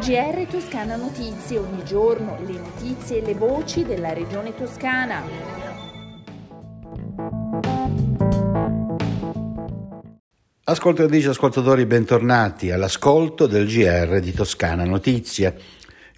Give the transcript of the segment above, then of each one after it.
GR Toscana Notizie, ogni giorno le notizie e le voci della regione toscana. Ascoltatrici e ascoltatori, bentornati all'ascolto del GR di Toscana Notizie.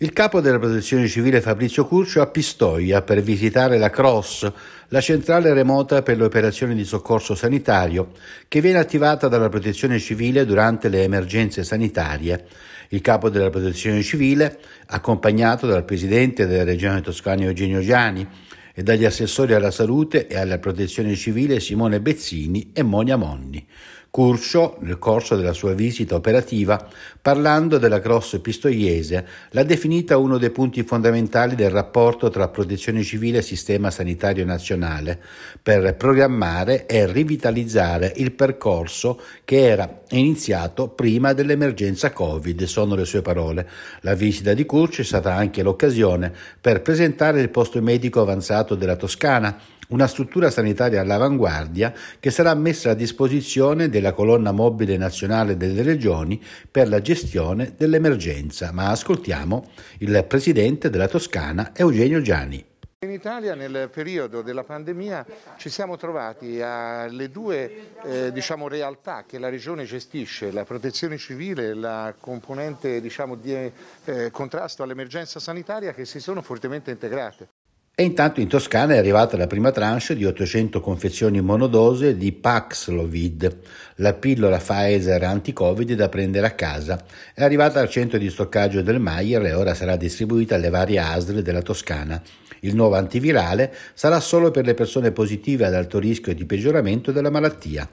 Il capo della protezione civile Fabrizio Curcio a Pistoia per visitare la CROSS, la centrale remota per le operazioni di soccorso sanitario, che viene attivata dalla protezione civile durante le emergenze sanitarie. Il capo della protezione civile, accompagnato dal presidente della regione toscana Eugenio Giani e dagli assessori alla salute e alla protezione civile Simone Bezzini e Monia Monni. Curcio, nel corso della sua visita operativa, parlando della cross pistoiese, l'ha definita uno dei punti fondamentali del rapporto tra protezione civile e sistema sanitario nazionale, per programmare e rivitalizzare il percorso che era iniziato prima dell'emergenza Covid, sono le sue parole. La visita di Curcio è stata anche l'occasione per presentare il posto medico avanzato della Toscana, una struttura sanitaria all'avanguardia che sarà messa a disposizione della colonna mobile nazionale delle regioni per la gestione dell'emergenza. Ma ascoltiamo il presidente della Toscana, Eugenio Gianni. In Italia nel periodo della pandemia ci siamo trovati alle due eh, diciamo, realtà che la Regione gestisce, la protezione civile e la componente diciamo, di eh, contrasto all'emergenza sanitaria che si sono fortemente integrate. E intanto in Toscana è arrivata la prima tranche di 800 confezioni monodose di Paxlovid, la pillola Pfizer anti-Covid da prendere a casa. È arrivata al centro di stoccaggio del Maier e ora sarà distribuita alle varie ASL della Toscana. Il nuovo antivirale sarà solo per le persone positive ad alto rischio di peggioramento della malattia.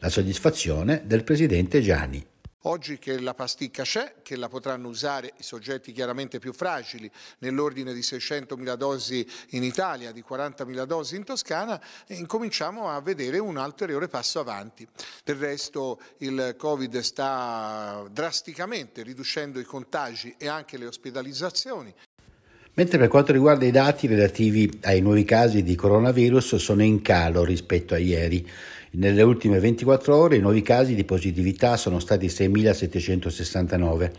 La soddisfazione del presidente Gianni. Oggi che la pasticca c'è, che la potranno usare i soggetti chiaramente più fragili, nell'ordine di 600.000 dosi in Italia, di 40.000 dosi in Toscana, incominciamo a vedere un ulteriore passo avanti. Del resto il Covid sta drasticamente riducendo i contagi e anche le ospedalizzazioni. Mentre per quanto riguarda i dati relativi ai nuovi casi di coronavirus sono in calo rispetto a ieri. Nelle ultime 24 ore i nuovi casi di positività sono stati 6.769,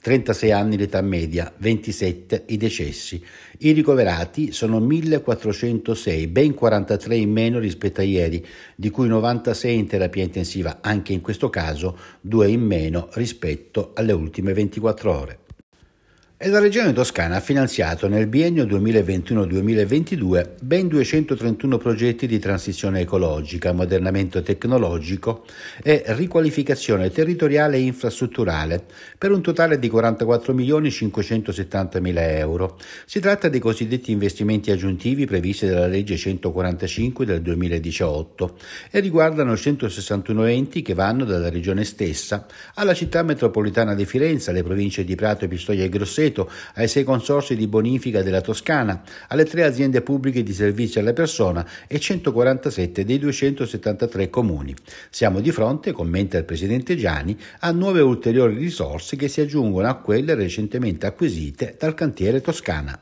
36 anni l'età media, 27 i decessi. I ricoverati sono 1.406, ben 43 in meno rispetto a ieri, di cui 96 in terapia intensiva, anche in questo caso 2 in meno rispetto alle ultime 24 ore e la Regione Toscana ha finanziato nel biennio 2021-2022 ben 231 progetti di transizione ecologica, ammodernamento tecnologico e riqualificazione territoriale e infrastrutturale per un totale di 44 milioni 570 mila euro. Si tratta dei cosiddetti investimenti aggiuntivi previsti dalla legge 145 del 2018 e riguardano 161 enti che vanno dalla Regione stessa alla città metropolitana di Firenze, alle province di Prato, Pistoia e Grosseto, Rovereto, ai sei consorsi di bonifica della Toscana, alle tre aziende pubbliche di servizi alla persona e 147 dei 273 comuni. Siamo di fronte, commenta il Presidente Gianni, a nuove ulteriori risorse che si aggiungono a quelle recentemente acquisite dal cantiere Toscana.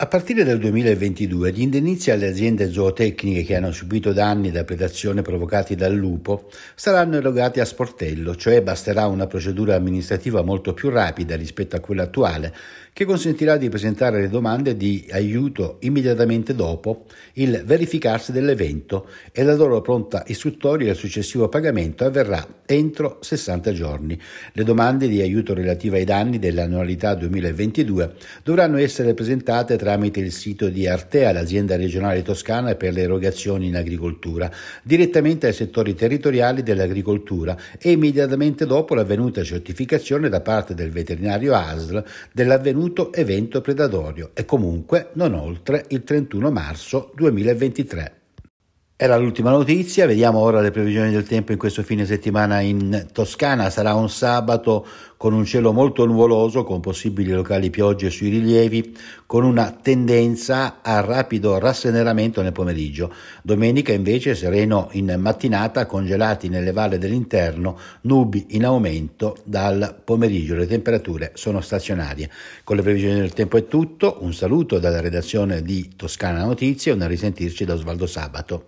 A partire dal 2022 gli indennizi alle aziende zootecniche che hanno subito danni da predazione provocati dal lupo saranno erogati a sportello, cioè basterà una procedura amministrativa molto più rapida rispetto a quella attuale, che consentirà di presentare le domande di aiuto immediatamente dopo il verificarsi dell'evento e la loro pronta istruttoria e il successivo pagamento avverrà entro 60 giorni. Le domande di aiuto relative ai danni dell'annualità 2022 dovranno essere presentate tra tramite il sito di Artea, l'azienda regionale toscana per le erogazioni in agricoltura, direttamente ai settori territoriali dell'agricoltura e immediatamente dopo l'avvenuta certificazione da parte del veterinario ASL dell'avvenuto evento predatorio e comunque non oltre il 31 marzo 2023. Era l'ultima notizia, vediamo ora le previsioni del tempo in questo fine settimana in Toscana. Sarà un sabato con un cielo molto nuvoloso, con possibili locali piogge sui rilievi, con una tendenza a rapido rasseneramento nel pomeriggio. Domenica invece sereno in mattinata, congelati nelle valle dell'interno, nubi in aumento dal pomeriggio. Le temperature sono stazionarie. Con le previsioni del tempo è tutto. Un saluto dalla redazione di Toscana Notizie e un a risentirci da Osvaldo Sabato.